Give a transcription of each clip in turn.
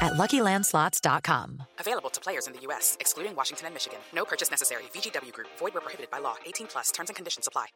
at LuckyLandSlots.com. Available to players in the U.S., excluding Washington and Michigan. No purchase necessary. VGW Group. Void where prohibited by law. 18 plus. Terms and conditions apply.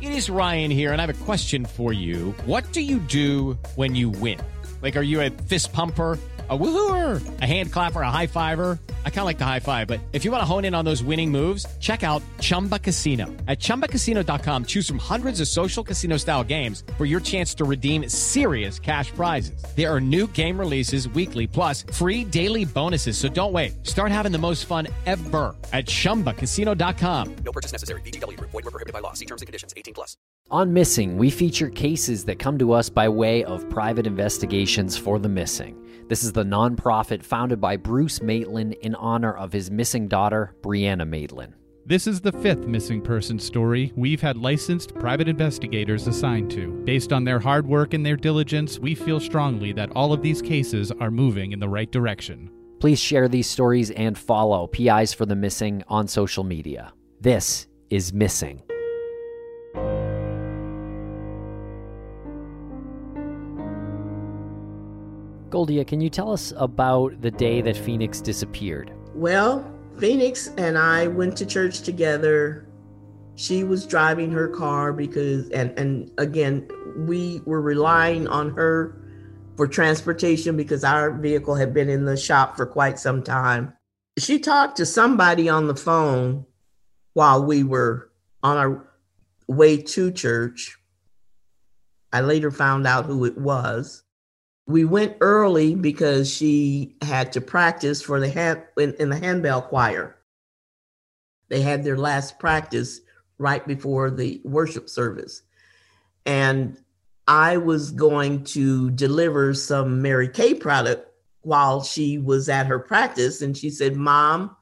It is Ryan here, and I have a question for you. What do you do when you win? Like, are you a fist pumper? a woohooer, a hand clapper, a high fiver. I kind of like the high five, but if you want to hone in on those winning moves, check out Chumba Casino. At ChumbaCasino.com, choose from hundreds of social casino style games for your chance to redeem serious cash prizes. There are new game releases weekly, plus free daily bonuses. So don't wait. Start having the most fun ever at ChumbaCasino.com. No purchase necessary. VGW. Void were prohibited by law. See terms and conditions. 18 plus. On Missing, we feature cases that come to us by way of private investigations for the missing. This is the nonprofit founded by Bruce Maitland in honor of his missing daughter, Brianna Maitland. This is the fifth missing person story we've had licensed private investigators assigned to. Based on their hard work and their diligence, we feel strongly that all of these cases are moving in the right direction. Please share these stories and follow PIs for the Missing on social media. This is Missing. Goldia, can you tell us about the day that Phoenix disappeared? Well, Phoenix and I went to church together. She was driving her car because, and, and again, we were relying on her for transportation because our vehicle had been in the shop for quite some time. She talked to somebody on the phone while we were on our way to church. I later found out who it was we went early because she had to practice for the hand in, in the handbell choir. They had their last practice right before the worship service. And I was going to deliver some Mary Kay product while she was at her practice. And she said, Mom,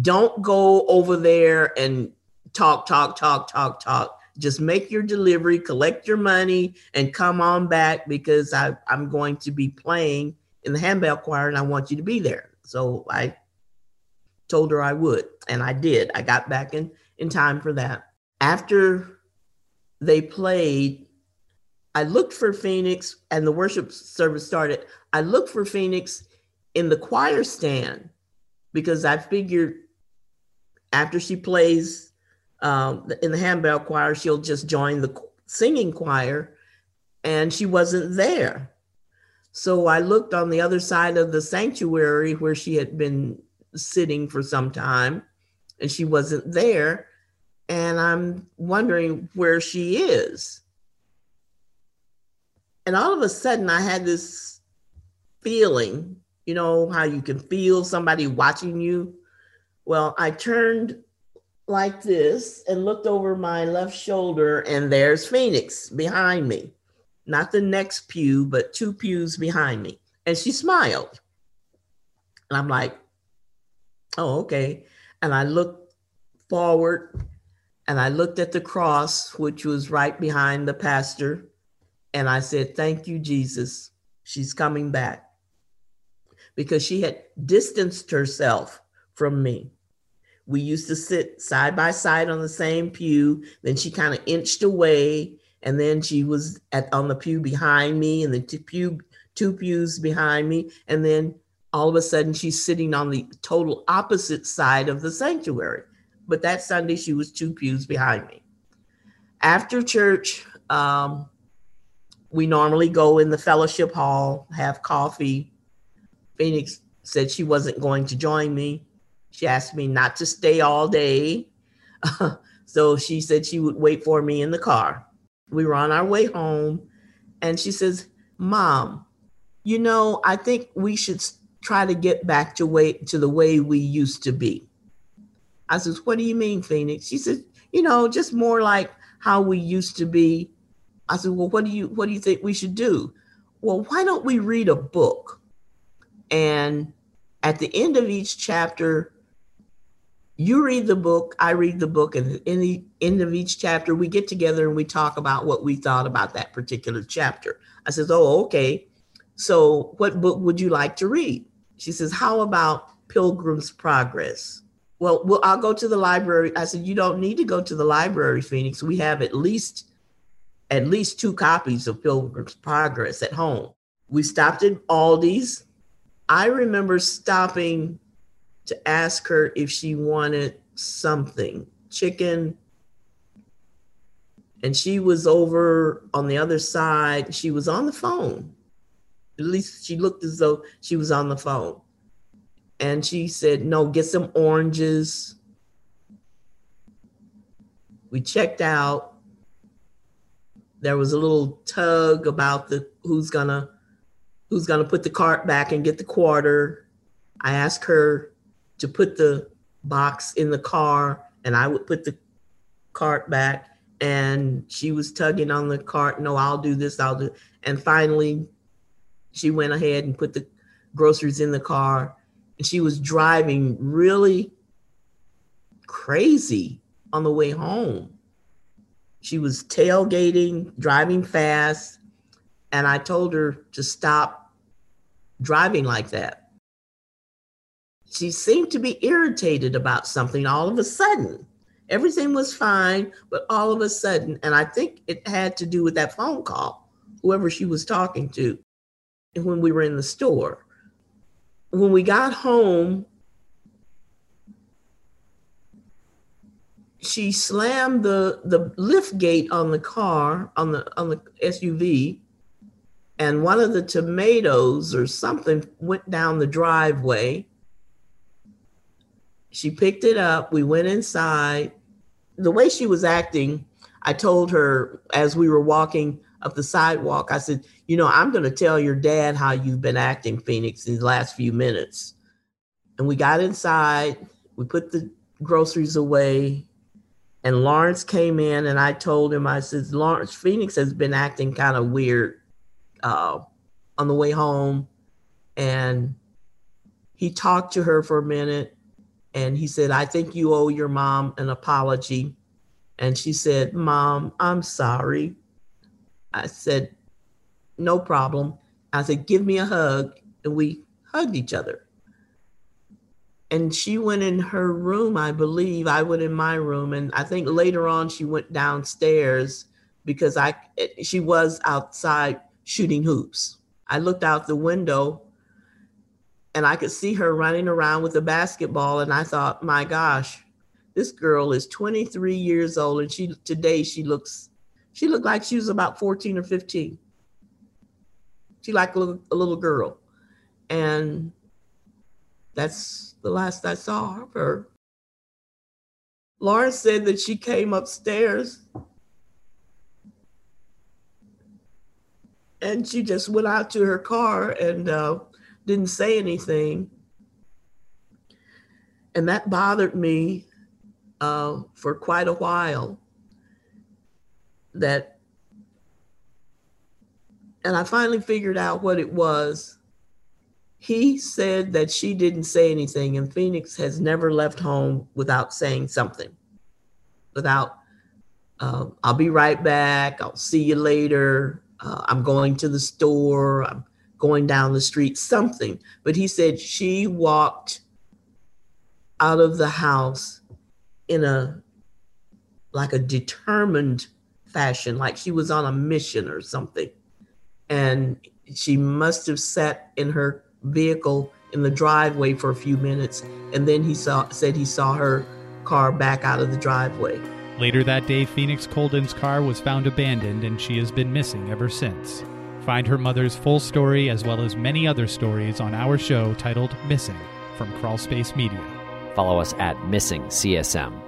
don't go over there and talk, talk, talk, talk, talk just make your delivery, collect your money, and come on back because I, I'm going to be playing in the handbell choir and I want you to be there. So I told her I would, and I did. I got back in, in time for that. After they played, I looked for Phoenix and the worship service started. I looked for Phoenix in the choir stand because I figured after she plays um, in the handbell choir, she'll just join the singing choir, and she wasn't there. So I looked on the other side of the sanctuary where she had been sitting for some time, and she wasn't there. And I'm wondering where she is. And all of a sudden, I had this feeling you know, how you can feel somebody watching you. Well, I turned like this and looked over my left shoulder, and there's Phoenix behind me. Not the next pew, but two pews behind me. And she smiled. And I'm like, oh, okay. And I looked forward and I looked at the cross, which was right behind the pastor. And I said, Thank you, Jesus. She's coming back. Because she had distanced herself from me. We used to sit side by side on the same pew. Then she kind of inched away, and then she was at on the pew behind me, and the two pew two pews behind me, and then all of a sudden she's sitting on the total opposite side of the sanctuary. But that Sunday she was two pews behind me. After church, um, we normally go in the fellowship hall, have coffee. Phoenix said she wasn't going to join me. She asked me not to stay all day. so she said she would wait for me in the car. We were on our way home, and she says, Mom, you know, I think we should try to get back to way to the way we used to be. I says, What do you mean, Phoenix? She said, you know, just more like how we used to be. I said, Well, what do you what do you think we should do? Well, why don't we read a book? And at the end of each chapter, you read the book, I read the book, and in the end of each chapter, we get together and we talk about what we thought about that particular chapter. I says, Oh, okay. So, what book would you like to read? She says, How about Pilgrim's Progress? Well, well, I'll go to the library. I said, You don't need to go to the library, Phoenix. We have at least at least two copies of Pilgrim's Progress at home. We stopped at Aldi's. I remember stopping to ask her if she wanted something chicken. And she was over on the other side. She was on the phone. At least she looked as though she was on the phone. And she said, No, get some oranges. We checked out. There was a little tug about the who's gonna who's gonna put the cart back and get the quarter. I asked her to put the box in the car and I would put the cart back and she was tugging on the cart no I'll do this I'll do and finally she went ahead and put the groceries in the car and she was driving really crazy on the way home. She was tailgating driving fast and I told her to stop driving like that she seemed to be irritated about something all of a sudden. Everything was fine, but all of a sudden, and I think it had to do with that phone call, whoever she was talking to when we were in the store. When we got home, she slammed the the lift gate on the car on the on the SUV and one of the tomatoes or something went down the driveway she picked it up. We went inside. The way she was acting, I told her as we were walking up the sidewalk, I said, You know, I'm going to tell your dad how you've been acting, Phoenix, in the last few minutes. And we got inside, we put the groceries away, and Lawrence came in, and I told him, I said, Lawrence, Phoenix has been acting kind of weird uh, on the way home. And he talked to her for a minute and he said, I think you owe your mom an apology. And she said, Mom, I'm sorry. I said, No problem. I said, Give me a hug. And we hugged each other. And she went in her room, I believe. I went in my room. And I think later on she went downstairs because I she was outside shooting hoops. I looked out the window and I could see her running around with a basketball. And I thought, my gosh, this girl is 23 years old, and she today she looks she looked like she was about 14 or 15. She like a little, a little girl, and that's the last I saw of her. Lawrence said that she came upstairs and she just went out to her car and uh, didn't say anything. And that bothered me uh, for quite a while. That, and I finally figured out what it was. He said that she didn't say anything, and Phoenix has never left home without saying something, without, uh, I'll be right back, I'll see you later, uh, I'm going to the store, I'm going down the street, something. But he said she walked out of the house in a like a determined fashion, like she was on a mission or something. And she must have sat in her vehicle in the driveway for a few minutes, and then he saw said he saw her car back out of the driveway. Later that day, Phoenix Coldon's car was found abandoned, and she has been missing ever since. Find her mother's full story as well as many other stories on our show titled Missing from Crawlspace Media. Follow us at Missing CSM.